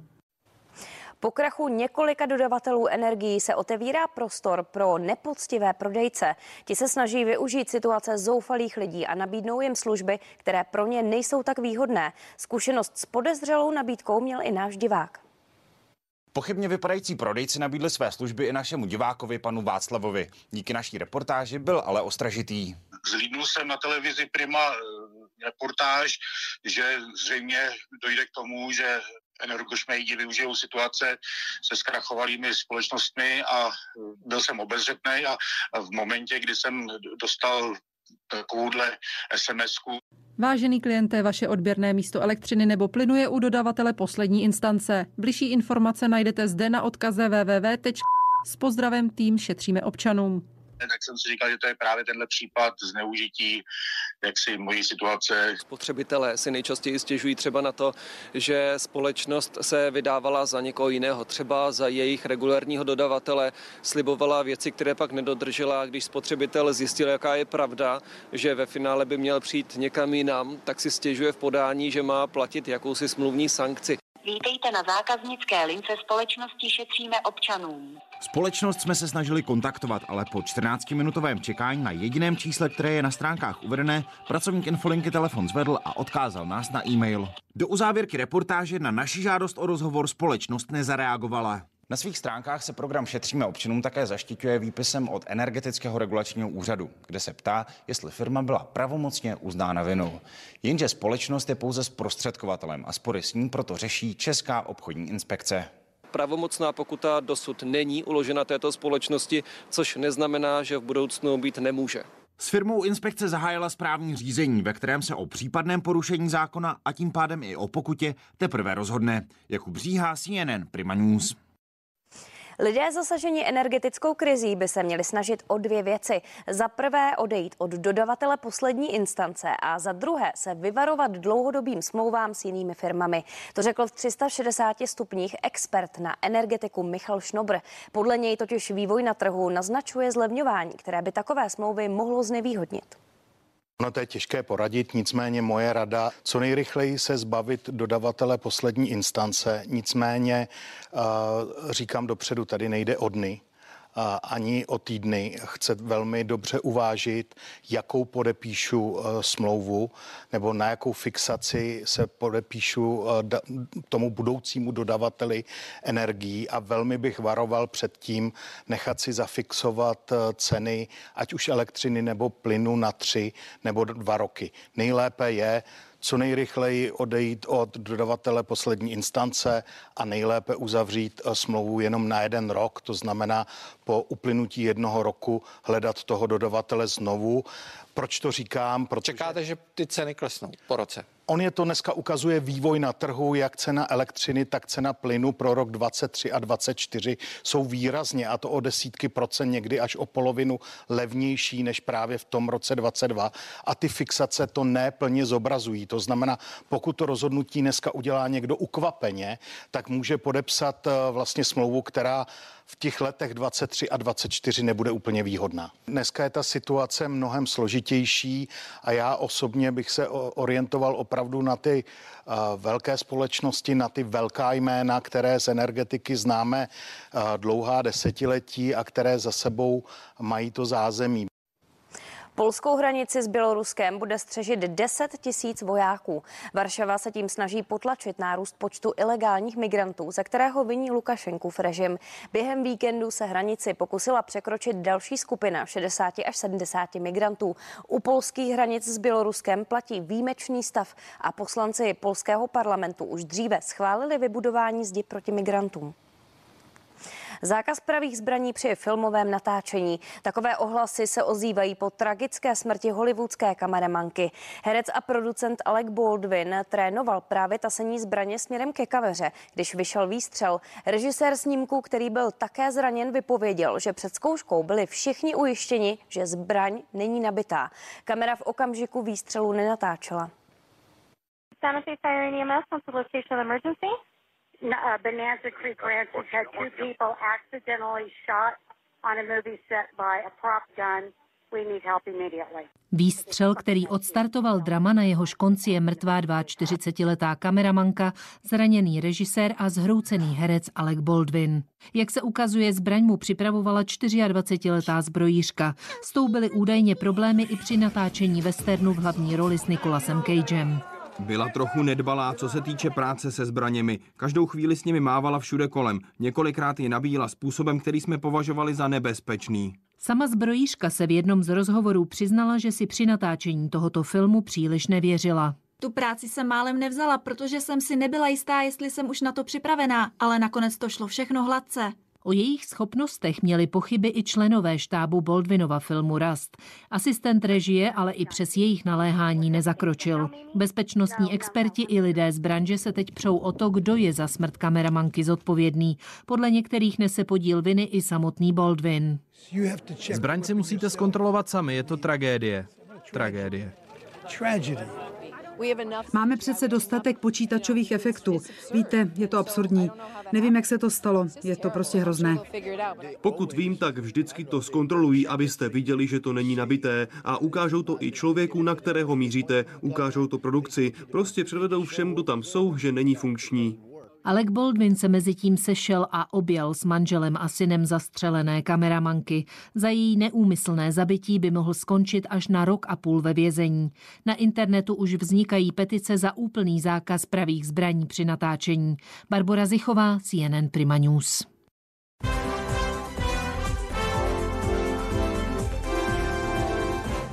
Po krachu několika dodavatelů energií se otevírá prostor pro nepoctivé prodejce. Ti se snaží využít situace zoufalých lidí a nabídnou jim služby, které pro ně nejsou tak výhodné. Zkušenost s podezřelou nabídkou měl i náš divák. Pochybně vypadající prodejci nabídli své služby i našemu divákovi panu Václavovi. Díky naší reportáži byl ale ostražitý. Zlídnul jsem na televizi Prima eh, reportáž, že zřejmě dojde k tomu, že energošmejdi využijou situace se zkrachovalými společnostmi a eh, byl jsem obezřetný a v momentě, kdy jsem dostal takovouhle sms Vážený klienté, vaše odběrné místo elektřiny nebo plynu je u dodavatele poslední instance. Bližší informace najdete zde na odkaze www. S pozdravem tým Šetříme občanům tak jsem si říkal, že to je právě tenhle případ zneužití jaksi mojí situace. Spotřebitelé si nejčastěji stěžují třeba na to, že společnost se vydávala za někoho jiného, třeba za jejich regulárního dodavatele, slibovala věci, které pak nedodržela. Když spotřebitel zjistil, jaká je pravda, že ve finále by měl přijít někam jinam, tak si stěžuje v podání, že má platit jakousi smluvní sankci. Vítejte na zákaznické lince společnosti Šetříme občanům. Společnost jsme se snažili kontaktovat, ale po 14-minutovém čekání na jediném čísle, které je na stránkách uvedené, pracovník infolinky telefon zvedl a odkázal nás na e-mail. Do uzávěrky reportáže na naši žádost o rozhovor společnost nezareagovala. Na svých stránkách se program Šetříme občanům také zaštiťuje výpisem od Energetického regulačního úřadu, kde se ptá, jestli firma byla pravomocně uznána vinou. Jenže společnost je pouze zprostředkovatelem a spory s ním proto řeší Česká obchodní inspekce. Pravomocná pokuta dosud není uložena této společnosti, což neznamená, že v budoucnu být nemůže. S firmou inspekce zahájila správní řízení, ve kterém se o případném porušení zákona a tím pádem i o pokutě teprve rozhodne. Jakub Bříhá, CNN Prima News. Lidé zasaženi energetickou krizí by se měli snažit o dvě věci. Za prvé odejít od dodavatele poslední instance a za druhé se vyvarovat dlouhodobým smlouvám s jinými firmami. To řekl v 360 stupních expert na energetiku Michal Šnobr. Podle něj totiž vývoj na trhu naznačuje zlevňování, které by takové smlouvy mohlo znevýhodnit. No to je těžké poradit, nicméně moje rada, co nejrychleji se zbavit dodavatele poslední instance, nicméně uh, říkám dopředu, tady nejde o dny, ani o týdny. Chce velmi dobře uvážit, jakou podepíšu eh, smlouvu nebo na jakou fixaci se podepíšu eh, tomu budoucímu dodavateli energií a velmi bych varoval před tím nechat si zafixovat eh, ceny, ať už elektřiny nebo plynu na tři nebo dva roky. Nejlépe je co nejrychleji odejít od dodavatele poslední instance a nejlépe uzavřít eh, smlouvu jenom na jeden rok, to znamená po uplynutí jednoho roku hledat toho dodavatele znovu. Proč to říkám? Protože... Čekáte, že ty ceny klesnou po roce? On je to dneska ukazuje vývoj na trhu, jak cena elektřiny, tak cena plynu pro rok 23 a 24 jsou výrazně a to o desítky procent, někdy až o polovinu levnější než právě v tom roce 22 a ty fixace to neplně zobrazují. To znamená, pokud to rozhodnutí dneska udělá někdo ukvapeně, tak může podepsat eh, vlastně smlouvu, která v těch letech 23 a 24 nebude úplně výhodná. Dneska je ta situace mnohem složitější a já osobně bych se orientoval opravdu na ty uh, velké společnosti, na ty velká jména, které z energetiky známe uh, dlouhá desetiletí a které za sebou mají to zázemí. Polskou hranici s Běloruskem bude střežit 10 tisíc vojáků. Varšava se tím snaží potlačit nárůst počtu ilegálních migrantů, ze kterého viní Lukašenkův režim. Během víkendu se hranici pokusila překročit další skupina 60 až 70 migrantů. U polských hranic s Běloruskem platí výjimečný stav a poslanci polského parlamentu už dříve schválili vybudování zdi proti migrantům. Zákaz pravých zbraní při filmovém natáčení. Takové ohlasy se ozývají po tragické smrti hollywoodské kameramanky. Herec a producent Alec Baldwin trénoval právě tasení zbraně směrem ke kaveře, když vyšel výstřel. Režisér snímku, který byl také zraněn, vypověděl, že před zkouškou byli všichni ujištěni, že zbraň není nabitá. Kamera v okamžiku výstřelu nenatáčela. Santa Fe Fire EMS, what's the location of emergency? Uh, Bonanza Creek Ranch has had two people accidentally shot on a movie set by a prop gun. We need help immediately. Výstřel, který odstartoval drama, na jehož konci je mrtvá 42-letá kameramanka, zraněný režisér a zhroucený herec Alec Baldwin. Jak se ukazuje, zbraň mu připravovala 24-letá zbrojířka. S tou byly údajně problémy i při natáčení westernu v hlavní roli s Nicolasem Cagem. Byla trochu nedbalá, co se týče práce se zbraněmi. Každou chvíli s nimi mávala všude kolem. Několikrát je nabíjela způsobem, který jsme považovali za nebezpečný. Sama zbrojířka se v jednom z rozhovorů přiznala, že si při natáčení tohoto filmu příliš nevěřila. Tu práci jsem málem nevzala, protože jsem si nebyla jistá, jestli jsem už na to připravená, ale nakonec to šlo všechno hladce. O jejich schopnostech měli pochyby i členové štábu Boldvinova filmu Rust. Asistent režie ale i přes jejich naléhání nezakročil. Bezpečnostní experti i lidé z branže se teď přou o to, kdo je za smrt kameramanky zodpovědný. Podle některých nese podíl viny i samotný Baldwin. Zbraň si musíte zkontrolovat sami, je to tragédie. Tragédie. Máme přece dostatek počítačových efektů. Víte, je to absurdní. Nevím, jak se to stalo. Je to prostě hrozné. Pokud vím, tak vždycky to zkontrolují, abyste viděli, že to není nabité a ukážou to i člověku, na kterého míříte, ukážou to produkci. Prostě předvedou všem, kdo tam jsou, že není funkční. Alec Baldwin se mezi tím sešel a objel s manželem a synem zastřelené kameramanky. Za její neúmyslné zabití by mohl skončit až na rok a půl ve vězení. Na internetu už vznikají petice za úplný zákaz pravých zbraní při natáčení. Barbara Zichová, CNN Prima News.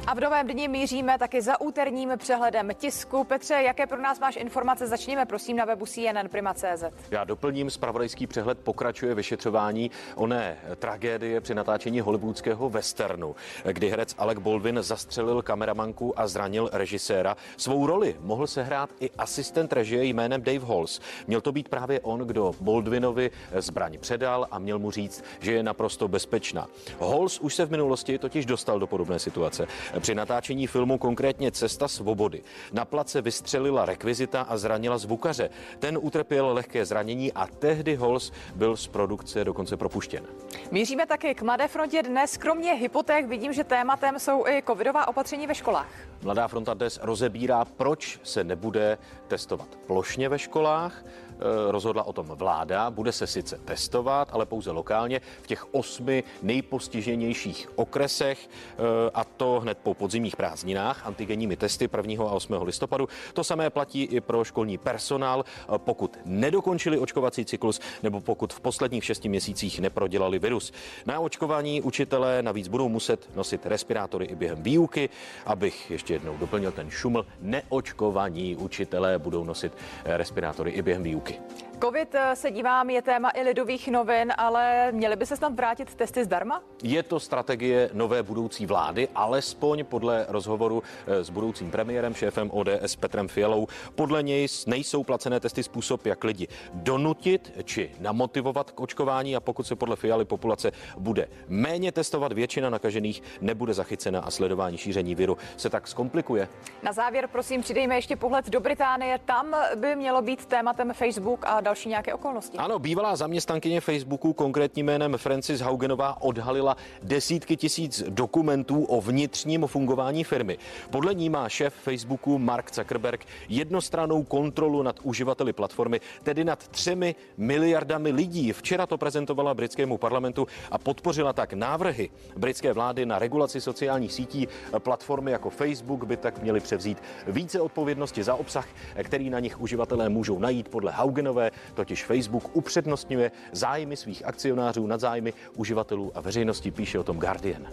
A v novém dni míříme taky za úterním přehledem tisku. Petře, jaké pro nás máš informace? Začněme prosím na webu CNN Prima.cz. Já doplním, spravodajský přehled pokračuje vyšetřování oné tragédie při natáčení hollywoodského westernu, kdy herec Alec Baldwin zastřelil kameramanku a zranil režiséra. Svou roli mohl sehrát i asistent režie jménem Dave Halls. Měl to být právě on, kdo Baldwinovi zbraň předal a měl mu říct, že je naprosto bezpečná. Halls už se v minulosti totiž dostal do podobné situace. Při natáčení filmu konkrétně Cesta svobody na place vystřelila rekvizita a zranila zvukaře. Ten utrpěl lehké zranění a tehdy Halls byl z produkce dokonce propuštěn. Míříme taky k Mladé frontě dnes. Kromě hypoték vidím, že tématem jsou i covidová opatření ve školách. Mladá fronta dnes rozebírá, proč se nebude testovat plošně ve školách. Eh, rozhodla o tom vláda. Bude se sice testovat, ale pouze lokálně v těch osmi nejpostiženějších okresech eh, a to hned po podzimních prázdninách antigenními testy 1. a 8. listopadu. To samé platí i pro školní personál, eh, pokud nedokončili očkovací cyklus nebo pokud v posledních šesti měsících neprodělali virus. Na očkování učitelé navíc budou muset nosit respirátory i během výuky. Abych ještě jednou doplnil ten šuml, neočkovaní učitelé budou nosit respirátory i během výuky roky. Covid eh, se dívám, je téma i lidových novin, ale měly by se snad vrátit testy zdarma? Je to strategie nové budoucí vlády, alespoň podle rozhovoru eh, s budoucím premiérem, šéfem ODS Petrem Fialou. Podle něj nejsou placené testy způsob, jak lidi donutit či namotivovat k očkování a pokud se podle Fialy populace bude méně testovat, většina nakažených nebude zachycena a sledování šíření viru se tak zkomplikuje. Na závěr prosím přidejme ještě pohled do Británie. Tam by mělo být tématem Facebook a další nějaké okolnosti. Ano, bývalá zaměstnankyně Facebooku, konkrétním jménem Francis Haugenová, odhalila desítky tisíc dokumentů o vnitřním fungování firmy. Podle ní má šéf Facebooku Mark Zuckerberg jednostrannou kontrolu nad uživateli platformy, tedy nad třemi miliardami lidí. Včera to prezentovala britskému parlamentu a podpořila tak návrhy britské vlády na regulaci sociálních sítí. Platformy jako Facebook by tak měly převzít více odpovědnosti za obsah, který na nich uživatelé můžou najít podle Haugenové totiž Facebook upřednostňuje zájmy svých akcionářů nad zájmy uživatelů a veřejnosti, píše o tom Guardian.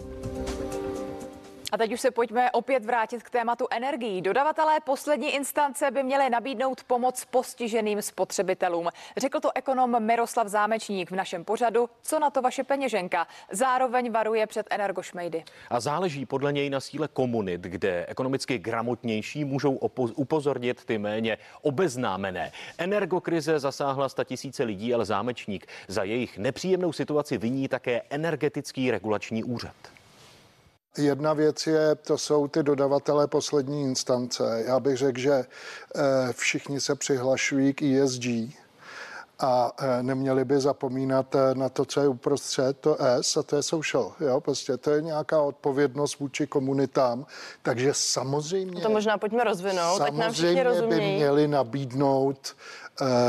A teď už se pojďme opět vrátit k tématu energií. Dodavatelé poslední instance by měli nabídnout pomoc postiženým spotřebitelům. Řekl to ekonom Miroslav Zámečník v našem pořadu. Co na to vaše peněženka? Zároveň varuje před energošmejdy. A záleží podle něj na síle komunit, kde ekonomicky gramotnější můžou upozornit ty méně obeznámené. Energokrize zasáhla sta tisíce lidí, ale Zámečník za jejich nepříjemnou situaci viní také energetický regulační úřad. Jedna věc je, to jsou ty dodavatelé poslední instance. Já bych řekl, že eh, všichni se přihlašují k ESG a eh, neměli by zapomínat eh, na to, co je uprostřed, to S a to je social. Jo? Prostě to je nějaká odpovědnost vůči komunitám, takže samozřejmě... To možná pojďme rozvinout, ať nám všichni rozumějí. by měli nabídnout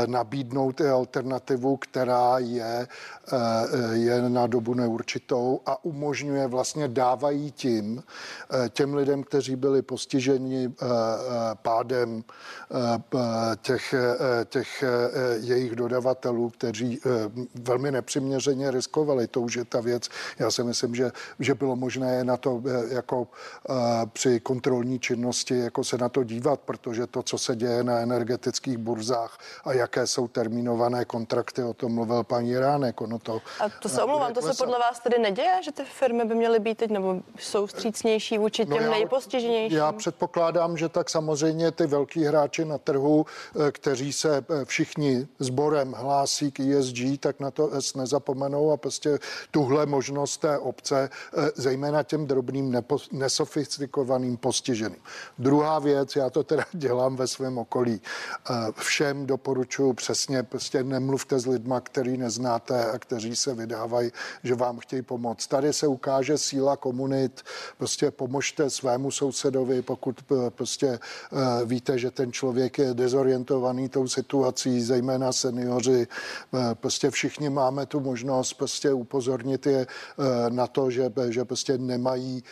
nabídnout i alternativu, která je Eh, je na dobu neurčitou a umožňuje vlastně dávají tím eh, těm lidem, kteří byli postiženi eh, pádem těch, těch jejich dodavatelů, kteří velmi nepřiměřeně riskovali. To už je ta věc. Já si myslím, že, že bylo možné na to jako při kontrolní činnosti jako se na to dívat, protože to, co se děje na energetických burzách a jaké jsou termínované kontrakty, o tom mluvil paní Ránek, ono to. A to se omlouvám, to se podle vás tedy neděje, že ty firmy by měly být teď nebo jsou střícnější vůči no těm no já, nejpostiženějším? Já předpokládám, že tak samozřejmě ty velký hráči na trhu, eh, kteří se eh, všichni sborem hlásí k ESG, tak na to S nezapomenou a prostě tuhle možnost té obce, eh, zejména těm drobným nepo, nesofistikovaným postiženým. Druhá věc, já to teda [laughs] dělám ve svém okolí. Všem doporučuji přesně, prostě nemluvte s lidma, který neznáte a kteří se vydávají, že vám chtějí pomoct. Tady se ukáže síla komunit, prostě pomožte svému sousedovi, pokud eh, prostě eh, víte, že ten člověk je dezorientovaný tou situací, zejména seniori, eh, prostě všichni máme tu možnost prostě upozornit je na to, že, že prostě nemají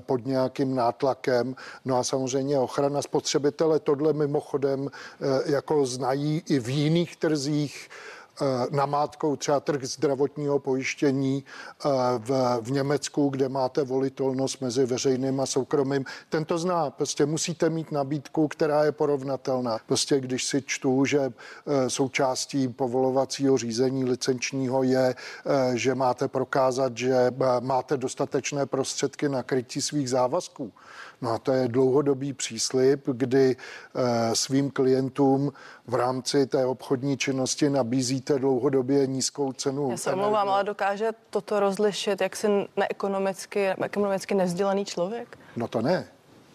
pod nějakým nátlakem. No a samozřejmě ochrana spotřebitele, tohle mimochodem jako znají i v jiných trzích, namátkou třeba trh zdravotního pojištění v, v Německu, kde máte volitelnost mezi veřejným a soukromým. Ten to zná, prostě musíte mít nabídku, která je porovnatelná. Prostě když si čtu, že součástí povolovacího řízení licenčního je, že máte prokázat, že máte dostatečné prostředky na krytí svých závazků, No a to je dlouhodobý příslip, kdy eh, svým klientům v rámci té obchodní činnosti nabízíte dlouhodobě nízkou cenu. Já se omlouvám, ale dokáže toto rozlišit jak si neekonomicky, ekonomicky nevzdělaný člověk? No to ne.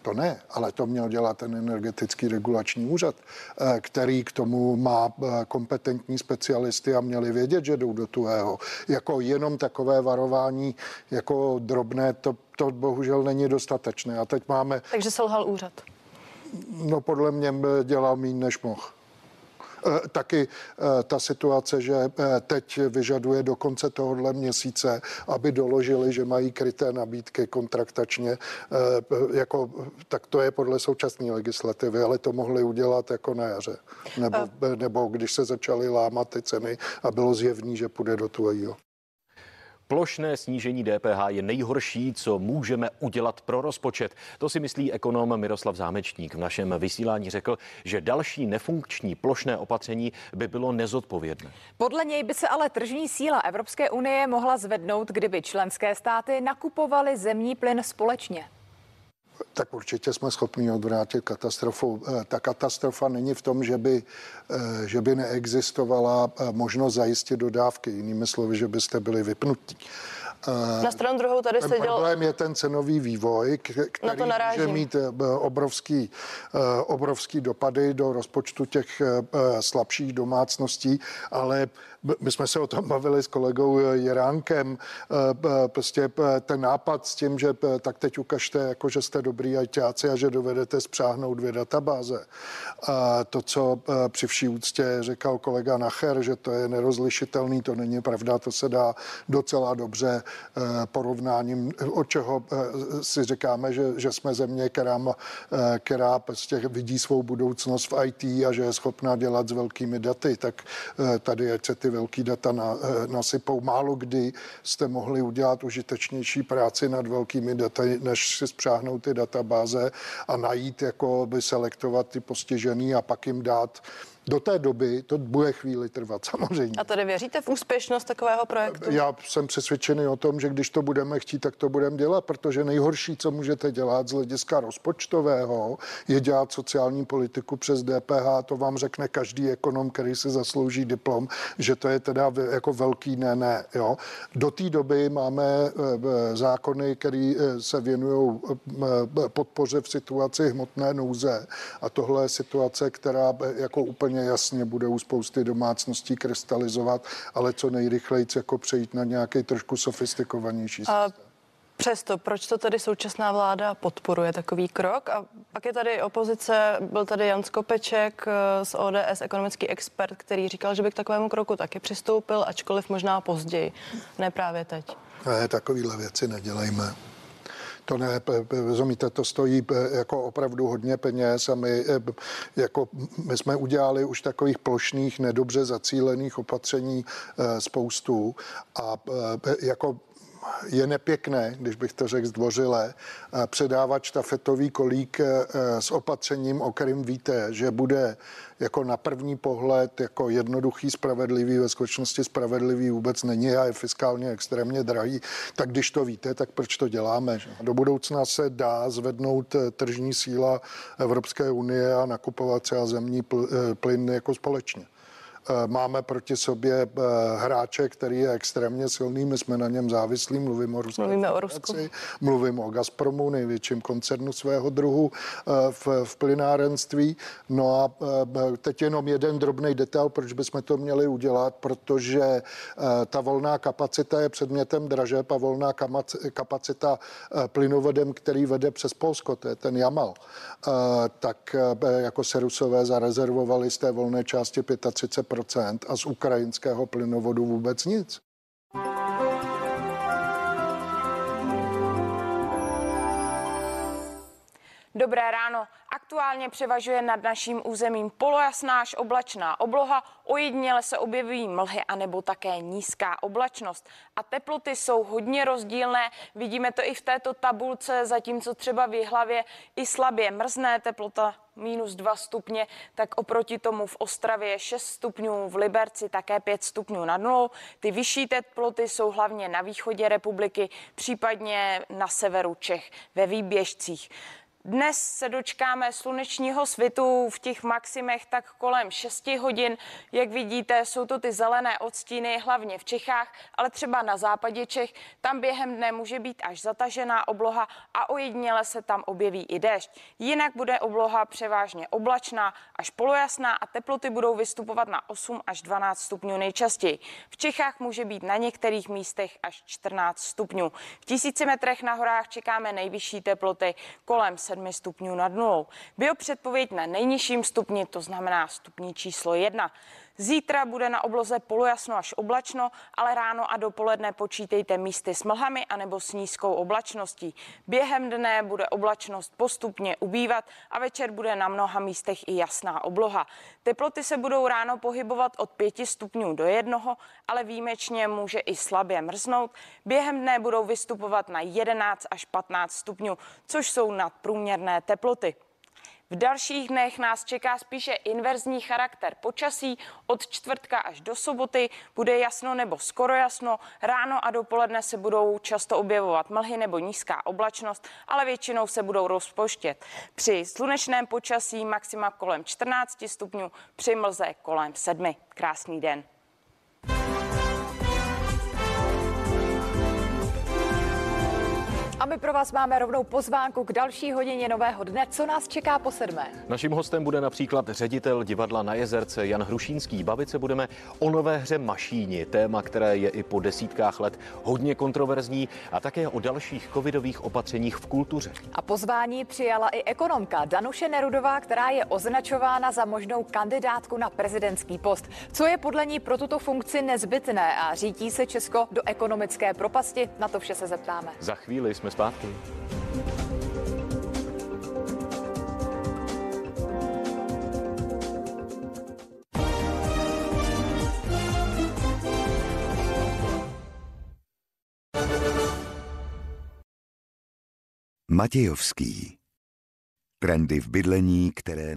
To ne, ale to měl dělat ten energetický regulační úřad, eh, který k tomu má eh, kompetentní specialisty a měli vědět, že jdou do tuhého. Jako jenom takové varování, jako drobné, to, to bohužel není dostatečné. A teď máme... Takže selhal úřad. No podle mě dělal méně než mohl. Eh, taky eh, ta situace, že eh, teď vyžaduje do konce tohohle měsíce, aby doložili, že mají kryté nabídky kontraktačně, jako, tak to je podle současné legislativy, ale to mohli udělat jako na jaře. Nebo, nebo když se začaly lámat ty ceny a bylo zjevný, že půjde do tujího. Plošné snížení DPH je nejhorší, co můžeme udělat pro rozpočet. To si myslí ekonom Miroslav Zámečník. V našem vysílání řekl, že další nefunkční plošné opatření by bylo nezodpovědné. Podle něj by se ale tržní síla Evropské unie mohla zvednout, kdyby členské státy nakupovaly zemní plyn společně tak určitě jsme schopni odvrátit katastrofu. Eh, ta katastrofa není v tom, že by, eh, že by neexistovala eh, možnost zajistit dodávky. Jinými slovy, že byste byli vypnutí. Na stranu druhou tady ten se děl... problém je ten cenový vývoj, který může mít obrovský, obrovský dopady do rozpočtu těch slabších domácností, ale my jsme se o tom bavili s kolegou Jeránkem, prostě ten nápad s tím, že tak teď ukažte, jako že jste dobrý ajťáci a že dovedete spřáhnout dvě databáze. A to, co při vší úctě říkal kolega Nacher, že to je nerozlišitelný, to není pravda, to se dá docela dobře porovnáním, od čeho si říkáme, že, že jsme země, která, která prostě vidí svou budoucnost v IT a že je schopná dělat s velkými daty, tak tady, ať se ty velký data na, eh, nasypou. Málo kdy jste mohli udělat užitečnější práci nad velkými daty, než si spřáhnout ty databáze a najít, jako by selektovat ty postižený a pak jim dát do té doby to bude chvíli trvat, samozřejmě. A tady věříte v úspěšnost takového projektu? Já jsem přesvědčený o tom, že když to budeme chtít, tak to budeme dělat, protože nejhorší, co můžete dělat z hlediska rozpočtového, je dělat sociální politiku přes DPH. To vám řekne každý ekonom, který si zaslouží diplom, že to je teda jako velký ne, ne. Jo. Do té doby máme eh, eh, zákony, které eh, se věnují podpoře v situaci hmotné nouze. A tohle je situace, která jako úplně úplně jasně bude u spousty domácností krystalizovat, ale co nejrychleji jako přejít na nějaký trošku sofistikovanější systém. A Přesto, proč to tedy současná vláda podporuje takový krok? A pak je tady opozice, byl tady Jan Skopeček eh, z ODS, ekonomický expert, který říkal, že by k takovému kroku taky přistoupil, ačkoliv možná později, ne právě teď. Ne, takovýhle věci nedělejme. To ne, rozumíte, to stojí jako opravdu hodně peněz a my, e, jako, my jsme udělali už takových plošných, nedobře zacílených opatření e, spoustu a e, jako je nepěkné, když bych to řekl zdvořile, předávat štafetový kolík s opatřením, o kterým víte, že bude jako na první pohled jako jednoduchý, spravedlivý, ve skutečnosti spravedlivý vůbec není a je fiskálně extrémně drahý, tak když to víte, tak proč to děláme? Do budoucna se dá zvednout eh, tržní síla Evropské unie a nakupovat třeba zemní eh, plyn jako společně. Eh, máme proti sobě eh, hráče, který je extrémně silný, my jsme na něm závislí, mluvím o Rusku. Mluvíme o Rusku. Mluvím o Gazpromu, největším koncernu svého druhu eh, v, v plynárenství. No a teď jenom jeden drobný detail, proč bychom to měli udělat, protože ta volná kapacita je předmětem dražeb a volná kapacita plynovodem, který vede přes Polsko, to je ten Jamal, tak jako se Rusové zarezervovali z té volné části 35 a z ukrajinského plynovodu vůbec nic. Dobré ráno. Aktuálně převažuje nad naším územím polojasná až oblačná obloha, ojediněle se objevují mlhy anebo také nízká oblačnost. A teploty jsou hodně rozdílné, vidíme to i v této tabulce, zatímco třeba v Jihlavě i slabě mrzné teplota minus 2 stupně, tak oproti tomu v Ostravě 6 stupňů, v Liberci také 5 stupňů nad nulou. Ty vyšší teploty jsou hlavně na východě republiky, případně na severu Čech, ve výběžcích. Dnes se dočkáme slunečního svitu v těch maximech tak kolem 6 hodin. Jak vidíte, jsou to ty zelené odstíny hlavně v Čechách, ale třeba na západě Čech. Tam během dne může být až zatažená obloha a ojediněle se tam objeví i déšť. Jinak bude obloha převážně oblačná až polojasná a teploty budou vystupovat na 8 až 12 stupňů nejčastěji. V Čechách může být na některých místech až 14 stupňů. V tisíci metrech na horách čekáme nejvyšší teploty kolem 7 7 stupňů nad nulou. Biopředpověď na nejnižším stupni, to znamená stupní číslo 1. Zítra bude na obloze polojasno až oblačno, ale ráno a dopoledne počítejte místy s mlhami anebo s nízkou oblačností. Během dne bude oblačnost postupně ubývat a večer bude na mnoha místech i jasná obloha. Teploty se budou ráno pohybovat od 5 stupňů do jednoho, ale výjimečně může i slabě mrznout. Během dne budou vystupovat na 11 až 15 stupňů, což jsou nadprůměrné teploty. V dalších dnech nás čeká spíše inverzní charakter počasí. Od čtvrtka až do soboty bude jasno nebo skoro jasno. Ráno a dopoledne se budou často objevovat mlhy nebo nízká oblačnost, ale většinou se budou rozpoštět. Při slunečném počasí maxima kolem 14 stupňů, při mlze kolem 7. Krásný den. A my pro vás máme rovnou pozvánku k další hodině nového dne. Co nás čeká po sedmé? Naším hostem bude například ředitel divadla na Jezerce Jan Hrušínský. Bavit se budeme o nové hře Mašíni, téma, které je i po desítkách let hodně kontroverzní a také o dalších covidových opatřeních v kultuře. A pozvání přijala i ekonomka Danuše Nerudová, která je označována za možnou kandidátku na prezidentský post. Co je podle ní pro tuto funkci nezbytné a řítí se Česko do ekonomické propasti? Na to vše se zeptáme. Za chvíli jsme jsme zpátky. Matějovský. Trendy v bydlení, které